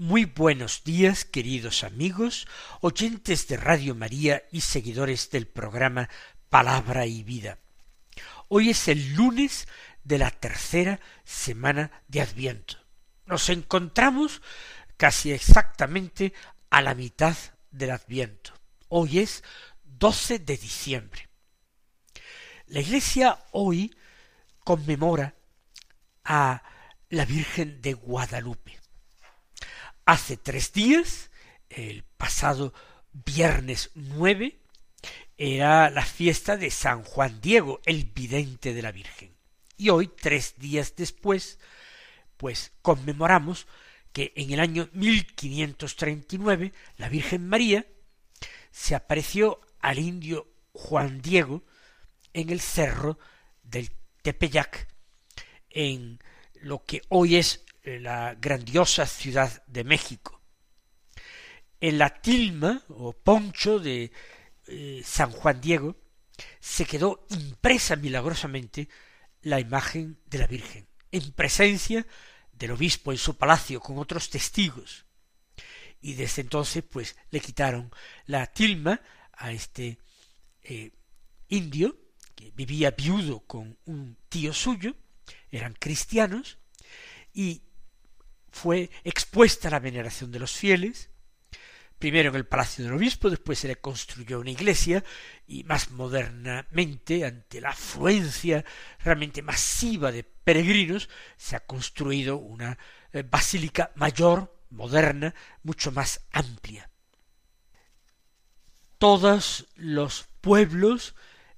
Muy buenos días, queridos amigos, oyentes de Radio María y seguidores del programa Palabra y Vida. Hoy es el lunes de la tercera semana de Adviento. Nos encontramos casi exactamente a la mitad del Adviento. Hoy es 12 de diciembre. La Iglesia hoy conmemora a la Virgen de Guadalupe. Hace tres días, el pasado viernes nueve, era la fiesta de San Juan Diego, el vidente de la Virgen. Y hoy, tres días después, pues conmemoramos que en el año 1539 la Virgen María se apareció al indio Juan Diego en el cerro del Tepeyac, en lo que hoy es la grandiosa ciudad de México. En la tilma o poncho de eh, San Juan Diego se quedó impresa milagrosamente la imagen de la Virgen, en presencia del obispo en su palacio con otros testigos. Y desde entonces pues le quitaron la tilma a este eh, indio que vivía viudo con un tío suyo, eran cristianos, y fue expuesta a la veneración de los fieles, primero en el palacio del obispo, después se le construyó una iglesia y más modernamente, ante la afluencia realmente masiva de peregrinos, se ha construido una eh, basílica mayor, moderna, mucho más amplia. Todos los pueblos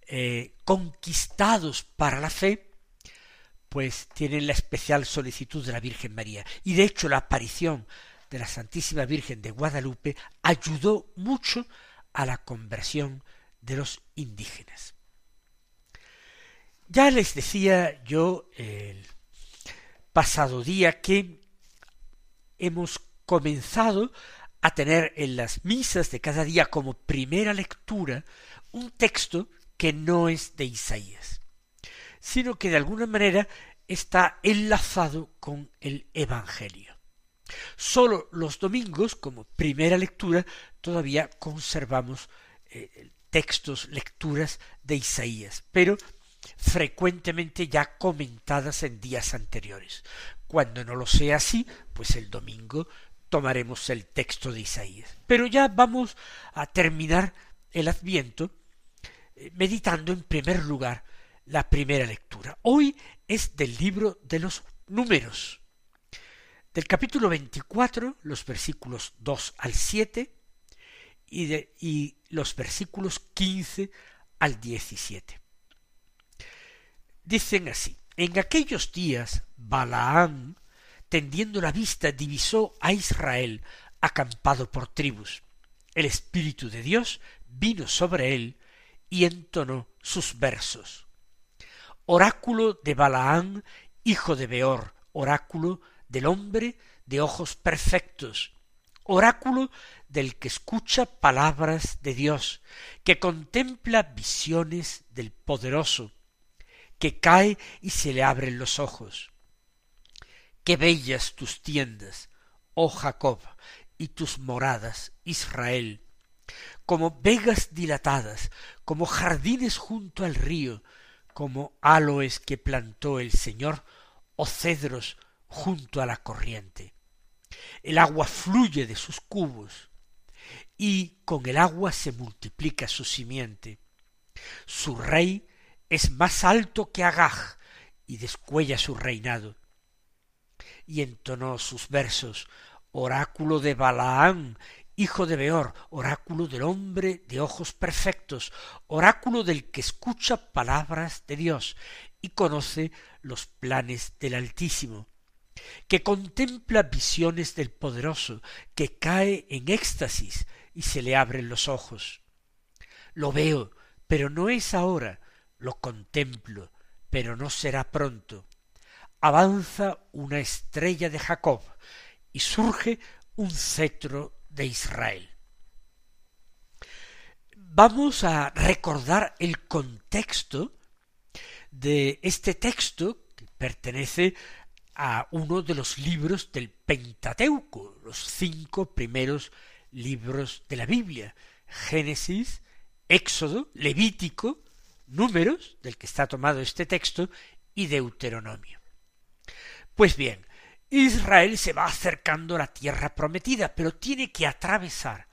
eh, conquistados para la fe pues tienen la especial solicitud de la Virgen María. Y de hecho la aparición de la Santísima Virgen de Guadalupe ayudó mucho a la conversión de los indígenas. Ya les decía yo el pasado día que hemos comenzado a tener en las misas de cada día como primera lectura un texto que no es de Isaías sino que de alguna manera está enlazado con el Evangelio. Sólo los domingos, como primera lectura, todavía conservamos eh, textos, lecturas de Isaías, pero frecuentemente ya comentadas en días anteriores. Cuando no lo sea así, pues el domingo tomaremos el texto de Isaías. Pero ya vamos a terminar el adviento eh, meditando en primer lugar la primera lectura. Hoy es del libro de los números, del capítulo 24, los versículos 2 al 7 y, de, y los versículos 15 al 17. Dicen así, en aquellos días Balaán, tendiendo la vista, divisó a Israel acampado por tribus. El Espíritu de Dios vino sobre él y entonó sus versos oráculo de Balaán, hijo de Beor, oráculo del hombre de ojos perfectos, oráculo del que escucha palabras de Dios, que contempla visiones del poderoso, que cae y se le abren los ojos. Qué bellas tus tiendas, oh Jacob, y tus moradas, Israel, como vegas dilatadas, como jardines junto al río, como aloes que plantó el Señor o cedros junto a la corriente. El agua fluye de sus cubos y con el agua se multiplica su simiente. Su rey es más alto que Agag y descuella su reinado. Y entonó sus versos, oráculo de Balaán hijo de Beor, oráculo del hombre de ojos perfectos, oráculo del que escucha palabras de Dios y conoce los planes del Altísimo, que contempla visiones del poderoso, que cae en éxtasis y se le abren los ojos. Lo veo, pero no es ahora, lo contemplo, pero no será pronto. Avanza una estrella de Jacob y surge un cetro de Israel. Vamos a recordar el contexto de este texto que pertenece a uno de los libros del Pentateuco, los cinco primeros libros de la Biblia, Génesis, Éxodo, Levítico, Números, del que está tomado este texto, y Deuteronomio. Pues bien, Israel se va acercando a la tierra prometida, pero tiene que atravesar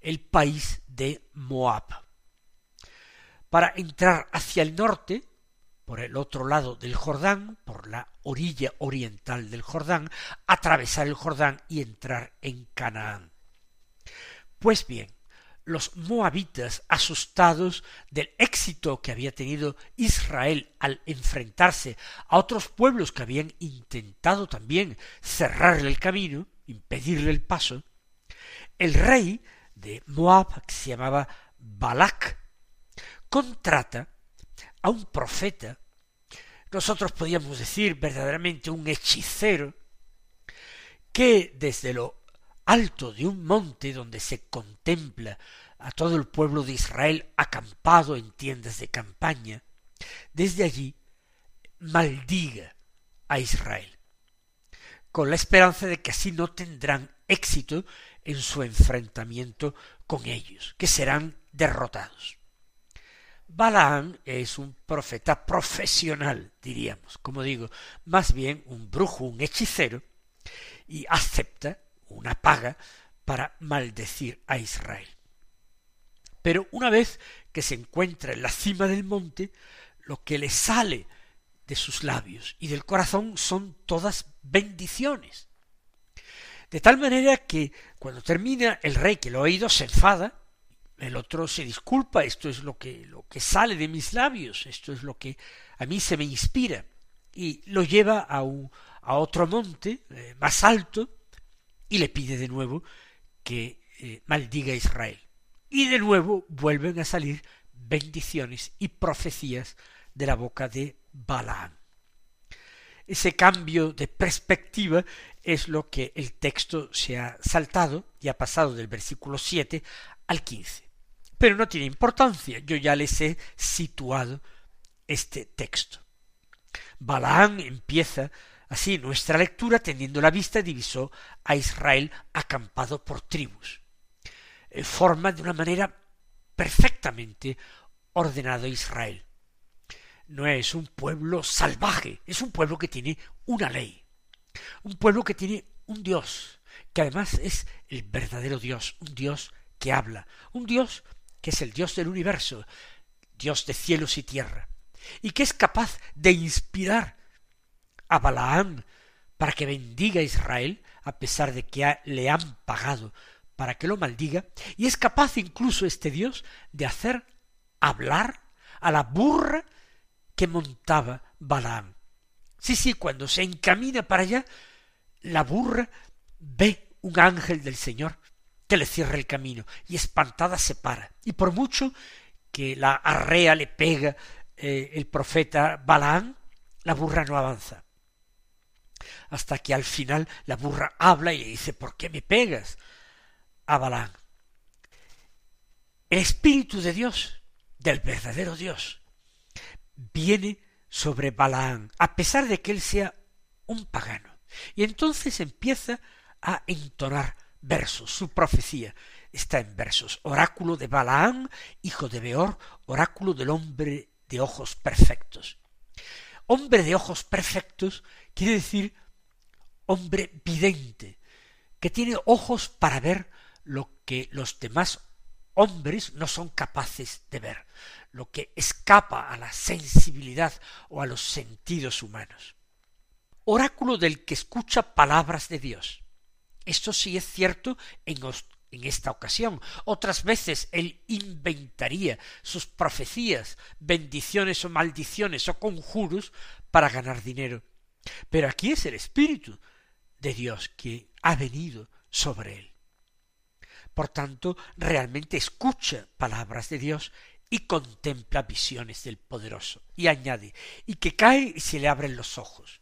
el país de Moab. Para entrar hacia el norte, por el otro lado del Jordán, por la orilla oriental del Jordán, atravesar el Jordán y entrar en Canaán. Pues bien, los moabitas, asustados del éxito que había tenido Israel al enfrentarse a otros pueblos que habían intentado también cerrarle el camino, impedirle el paso, el rey de Moab, que se llamaba Balak, contrata a un profeta, nosotros podíamos decir verdaderamente un hechicero, que desde lo alto de un monte donde se contempla a todo el pueblo de Israel acampado en tiendas de campaña, desde allí maldiga a Israel, con la esperanza de que así no tendrán éxito en su enfrentamiento con ellos, que serán derrotados. Balaam es un profeta profesional, diríamos, como digo, más bien un brujo, un hechicero, y acepta una paga para maldecir a Israel. Pero una vez que se encuentra en la cima del monte, lo que le sale de sus labios y del corazón son todas bendiciones. De tal manera que cuando termina el rey que lo ha oído se enfada el otro se disculpa, esto es lo que, lo que sale de mis labios, esto es lo que a mí se me inspira, y lo lleva a, un, a otro monte eh, más alto y le pide de nuevo que eh, maldiga a Israel. Y de nuevo vuelven a salir bendiciones y profecías de la boca de Balaam. Ese cambio de perspectiva es lo que el texto se ha saltado y ha pasado del versículo 7 al 15. Pero no tiene importancia, yo ya les he situado este texto. Balaán empieza así nuestra lectura teniendo la vista divisó a Israel acampado por tribus. Eh, forma de una manera perfectamente ordenado Israel. No es un pueblo salvaje, es un pueblo que tiene una ley, un pueblo que tiene un Dios, que además es el verdadero Dios, un Dios que habla, un Dios que es el Dios del universo, Dios de cielos y tierra, y que es capaz de inspirar a Balaam para que bendiga a Israel, a pesar de que le han pagado para que lo maldiga, y es capaz incluso este Dios de hacer hablar a la burra que montaba Balaam. Sí, sí, cuando se encamina para allá, la burra ve un ángel del Señor que le cierra el camino, y espantada se para. Y por mucho que la arrea le pega eh, el profeta Balaán, la burra no avanza. Hasta que al final la burra habla y le dice, ¿por qué me pegas? a Balaán? El Espíritu de Dios, del verdadero Dios, viene sobre Balaán, a pesar de que él sea un pagano. Y entonces empieza a entonar versos. Su profecía está en versos. Oráculo de Balaam, hijo de Beor, oráculo del hombre de ojos perfectos. Hombre de ojos perfectos quiere decir hombre vidente, que tiene ojos para ver lo que los demás hombres no son capaces de ver, lo que escapa a la sensibilidad o a los sentidos humanos. Oráculo del que escucha palabras de Dios. Esto sí es cierto en, en esta ocasión. Otras veces él inventaría sus profecías, bendiciones o maldiciones o conjuros para ganar dinero. Pero aquí es el Espíritu de Dios que ha venido sobre él. Por tanto, realmente escucha palabras de Dios y contempla visiones del poderoso. Y añade, y que cae y se le abren los ojos.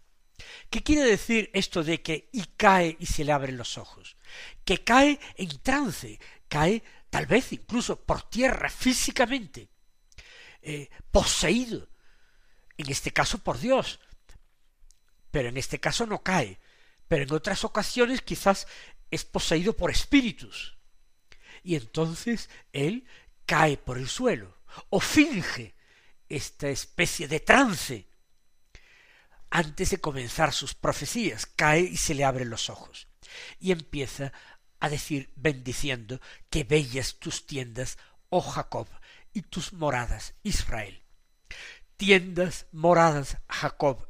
¿Qué quiere decir esto de que y cae y se le abren los ojos? Que cae en trance, cae tal vez incluso por tierra físicamente, eh, poseído, en este caso por Dios, pero en este caso no cae, pero en otras ocasiones quizás es poseído por espíritus, y entonces él cae por el suelo, o finge esta especie de trance, antes de comenzar sus profecías, cae y se le abren los ojos, y empieza a decir bendiciendo que bellas tus tiendas, oh Jacob, y tus moradas, Israel. Tiendas, moradas, Jacob,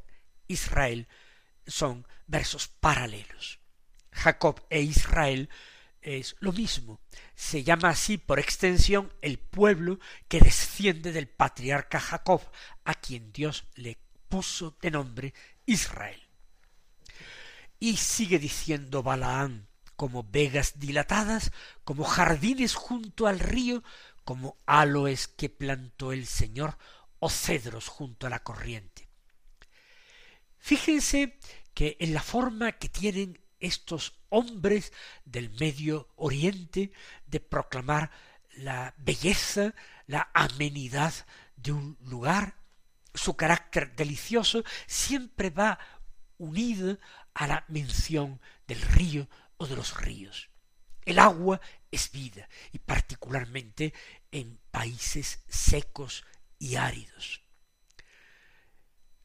Israel, son versos paralelos. Jacob e Israel es lo mismo. Se llama así por extensión el pueblo que desciende del patriarca Jacob, a quien Dios le puso de nombre Israel. Y sigue diciendo Balaán, como vegas dilatadas, como jardines junto al río, como aloes que plantó el Señor, o cedros junto a la corriente. Fíjense que en la forma que tienen estos hombres del Medio Oriente de proclamar la belleza, la amenidad de un lugar, su carácter delicioso siempre va unido a la mención del río o de los ríos. El agua es vida, y particularmente en países secos y áridos.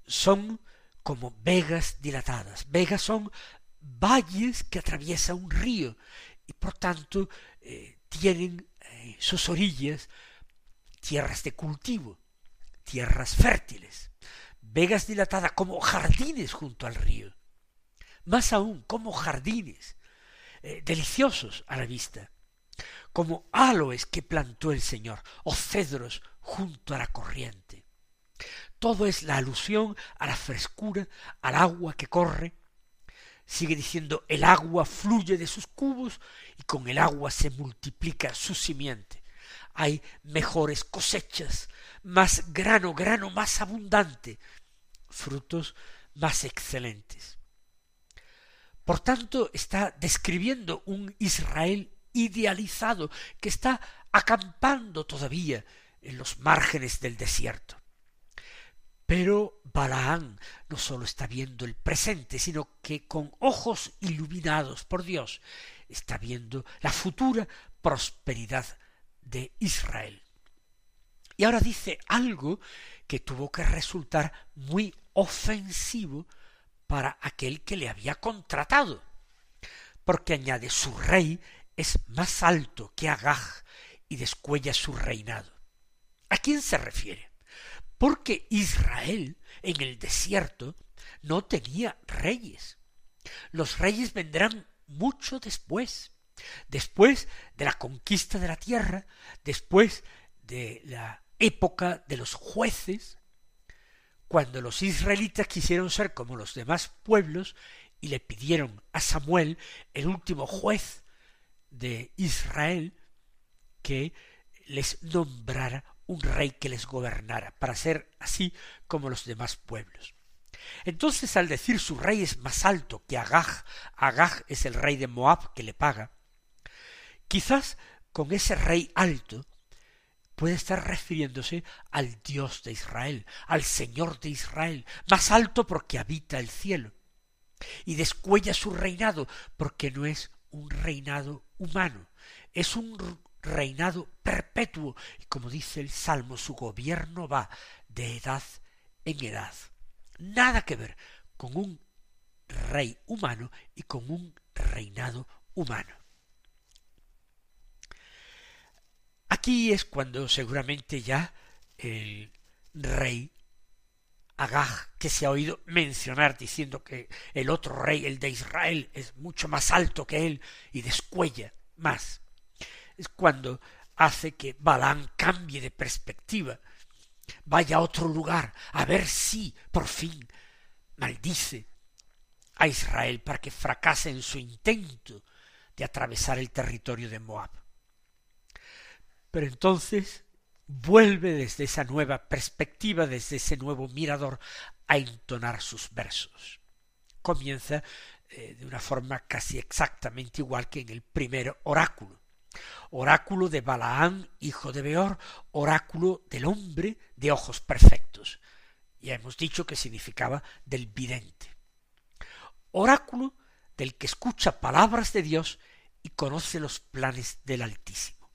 Son como vegas dilatadas. Vegas son valles que atraviesa un río y por tanto eh, tienen eh, sus orillas tierras de cultivo, tierras fértiles, vegas dilatadas como jardines junto al río, más aún como jardines eh, deliciosos a la vista, como aloes que plantó el Señor, o cedros junto a la corriente. Todo es la alusión a la frescura, al agua que corre. Sigue diciendo, el agua fluye de sus cubos y con el agua se multiplica su simiente. Hay mejores cosechas, más grano, grano más abundante, frutos más excelentes. Por tanto, está describiendo un Israel idealizado que está acampando todavía en los márgenes del desierto. Pero Balaán no sólo está viendo el presente, sino que con ojos iluminados por Dios está viendo la futura prosperidad de Israel. Y ahora dice algo que tuvo que resultar muy ofensivo para aquel que le había contratado, porque añade su rey es más alto que Agag y descuella su reinado. ¿A quién se refiere? Porque Israel en el desierto no tenía reyes. Los reyes vendrán mucho después, después de la conquista de la tierra, después de la época de los jueces, cuando los israelitas quisieron ser como los demás pueblos y le pidieron a Samuel, el último juez de Israel, que les nombrara un rey que les gobernara, para ser así como los demás pueblos. Entonces, al decir su rey es más alto que Agag, Agag es el rey de Moab que le paga, quizás con ese rey alto puede estar refiriéndose al Dios de Israel, al Señor de Israel, más alto porque habita el cielo, y descuella su reinado porque no es un reinado humano, es un reinado perpetuo, y como dice el Salmo, su gobierno va de edad en edad. Nada que ver con un rey humano y con un reinado humano. Aquí es cuando seguramente ya el rey Agag, que se ha oído mencionar diciendo que el otro rey, el de Israel, es mucho más alto que él y descuella más. Es cuando hace que Balán cambie de perspectiva, vaya a otro lugar, a ver si, por fin, maldice a Israel para que fracase en su intento de atravesar el territorio de Moab. Pero entonces vuelve desde esa nueva perspectiva, desde ese nuevo mirador, a entonar sus versos. Comienza eh, de una forma casi exactamente igual que en el primer oráculo. Oráculo de Balaán, hijo de Beor, oráculo del hombre de ojos perfectos. Ya hemos dicho que significaba del vidente. Oráculo del que escucha palabras de Dios y conoce los planes del Altísimo.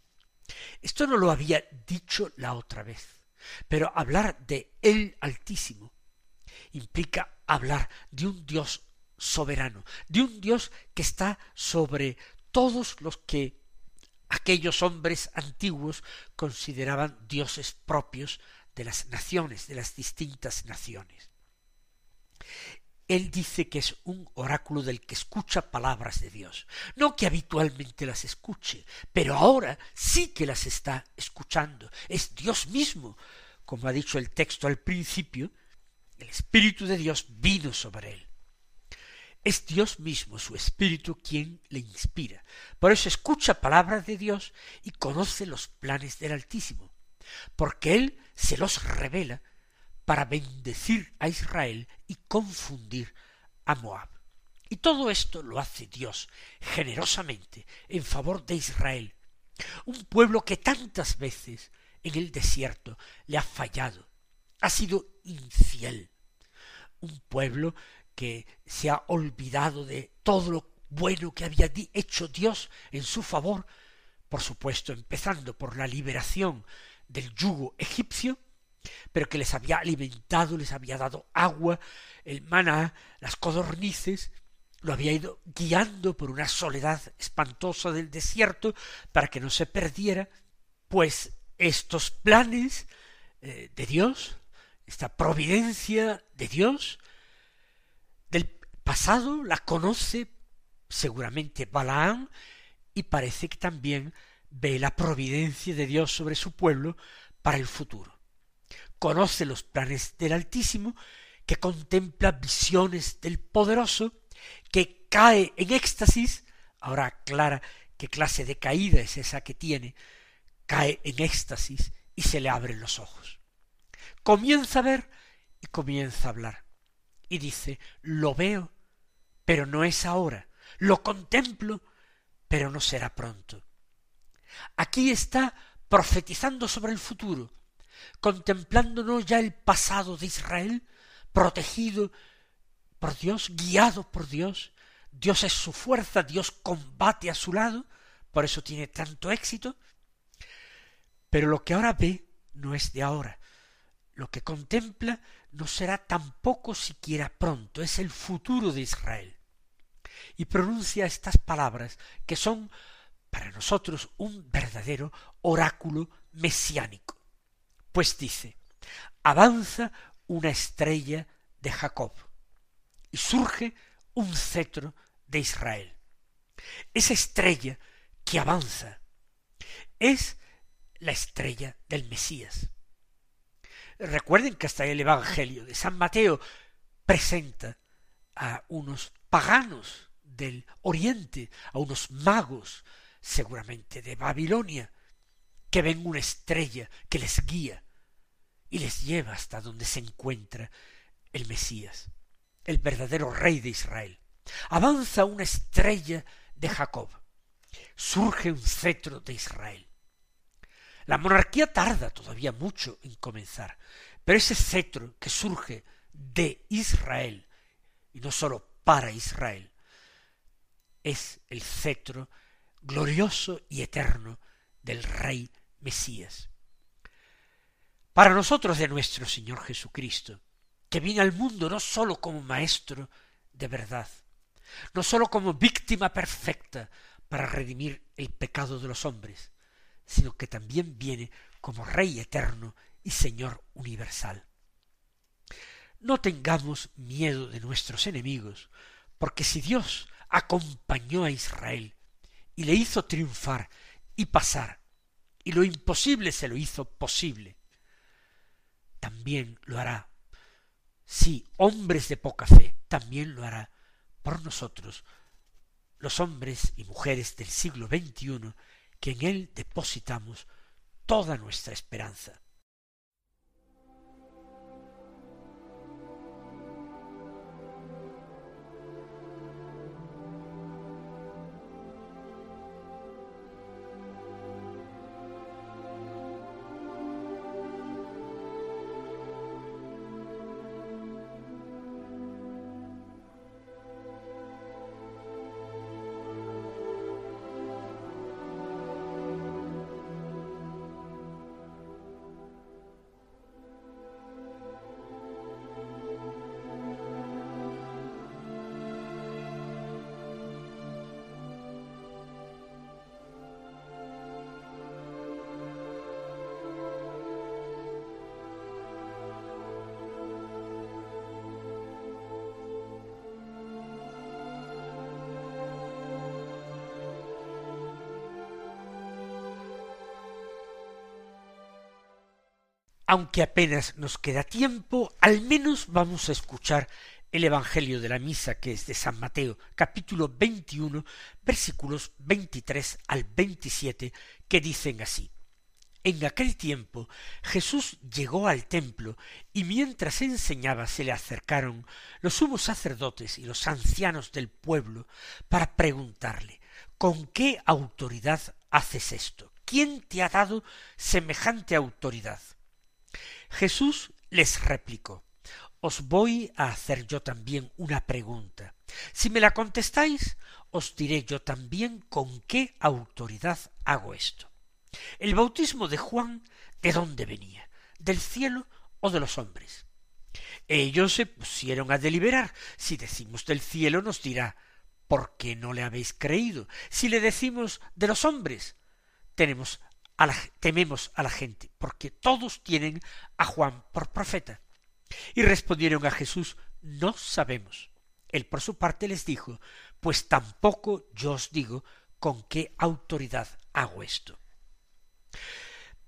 Esto no lo había dicho la otra vez, pero hablar de el Altísimo implica hablar de un Dios soberano, de un Dios que está sobre todos los que aquellos hombres antiguos consideraban dioses propios de las naciones, de las distintas naciones. Él dice que es un oráculo del que escucha palabras de Dios. No que habitualmente las escuche, pero ahora sí que las está escuchando. Es Dios mismo, como ha dicho el texto al principio, el Espíritu de Dios vino sobre él. Es Dios mismo, su Espíritu, quien le inspira. Por eso escucha palabras de Dios y conoce los planes del Altísimo, porque Él se los revela para bendecir a Israel y confundir a Moab. Y todo esto lo hace Dios generosamente en favor de Israel, un pueblo que tantas veces en el desierto le ha fallado, ha sido infiel, un pueblo que se ha olvidado de todo lo bueno que había hecho Dios en su favor, por supuesto empezando por la liberación del yugo egipcio, pero que les había alimentado, les había dado agua, el maná, las codornices, lo había ido guiando por una soledad espantosa del desierto para que no se perdiera, pues estos planes eh, de Dios, esta providencia de Dios, pasado la conoce seguramente Balaam y parece que también ve la providencia de Dios sobre su pueblo para el futuro conoce los planes del Altísimo, que contempla visiones del Poderoso, que cae en éxtasis, ahora aclara qué clase de caída es esa que tiene, cae en éxtasis y se le abren los ojos. Comienza a ver y comienza a hablar. Y dice, lo veo, pero no es ahora, lo contemplo, pero no será pronto. Aquí está profetizando sobre el futuro, contemplándonos ya el pasado de Israel, protegido por Dios, guiado por Dios. Dios es su fuerza, Dios combate a su lado, por eso tiene tanto éxito. Pero lo que ahora ve no es de ahora. Lo que contempla no será tampoco siquiera pronto, es el futuro de Israel. Y pronuncia estas palabras que son para nosotros un verdadero oráculo mesiánico. Pues dice, avanza una estrella de Jacob y surge un cetro de Israel. Esa estrella que avanza es la estrella del Mesías. Recuerden que hasta el Evangelio de San Mateo presenta a unos paganos del Oriente, a unos magos, seguramente de Babilonia, que ven una estrella que les guía y les lleva hasta donde se encuentra el Mesías, el verdadero rey de Israel. Avanza una estrella de Jacob, surge un cetro de Israel. La monarquía tarda todavía mucho en comenzar, pero ese cetro que surge de Israel, y no sólo para Israel, es el cetro glorioso y eterno del Rey Mesías para nosotros de nuestro Señor Jesucristo, que viene al mundo no sólo como Maestro de verdad, no sólo como víctima perfecta para redimir el pecado de los hombres, sino que también viene como Rey eterno y Señor universal. No tengamos miedo de nuestros enemigos, porque si Dios acompañó a Israel y le hizo triunfar y pasar, y lo imposible se lo hizo posible, también lo hará. Sí, hombres de poca fe, también lo hará por nosotros, los hombres y mujeres del siglo XXI, que en él depositamos toda nuestra esperanza. Aunque apenas nos queda tiempo, al menos vamos a escuchar el Evangelio de la Misa, que es de San Mateo, capítulo 21, versículos 23 al 27, que dicen así. En aquel tiempo Jesús llegó al templo y mientras enseñaba se le acercaron los sumos sacerdotes y los ancianos del pueblo para preguntarle ¿Con qué autoridad haces esto? ¿Quién te ha dado semejante autoridad? Jesús les replicó Os voy a hacer yo también una pregunta. Si me la contestáis, os diré yo también con qué autoridad hago esto. El bautismo de Juan, ¿de dónde venía? ¿Del cielo o de los hombres? Ellos se pusieron a deliberar. Si decimos del cielo, nos dirá ¿por qué no le habéis creído? Si le decimos de los hombres, tenemos tememos a la gente, porque todos tienen a Juan por profeta. Y respondieron a Jesús, no sabemos. Él por su parte les dijo, pues tampoco yo os digo con qué autoridad hago esto.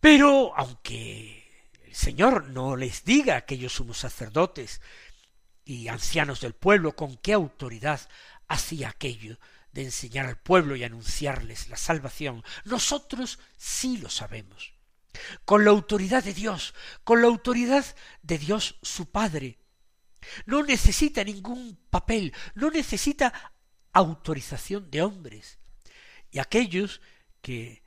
Pero aunque el Señor no les diga a aquellos sumos sacerdotes y ancianos del pueblo con qué autoridad hacía aquello, de enseñar al pueblo y anunciarles la salvación, nosotros sí lo sabemos. Con la autoridad de Dios, con la autoridad de Dios su Padre. No necesita ningún papel, no necesita autorización de hombres. Y aquellos que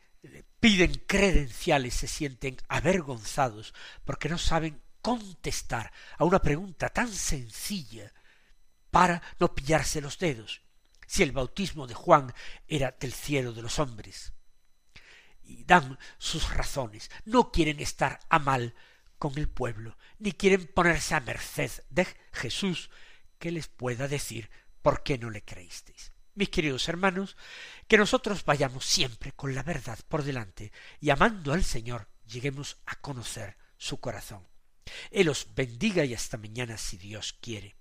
piden credenciales se sienten avergonzados porque no saben contestar a una pregunta tan sencilla para no pillarse los dedos si el bautismo de Juan era del cielo de los hombres. Y dan sus razones. No quieren estar a mal con el pueblo, ni quieren ponerse a merced de Jesús, que les pueda decir por qué no le creísteis. Mis queridos hermanos, que nosotros vayamos siempre con la verdad por delante y amando al Señor lleguemos a conocer su corazón. Él os bendiga y hasta mañana si Dios quiere.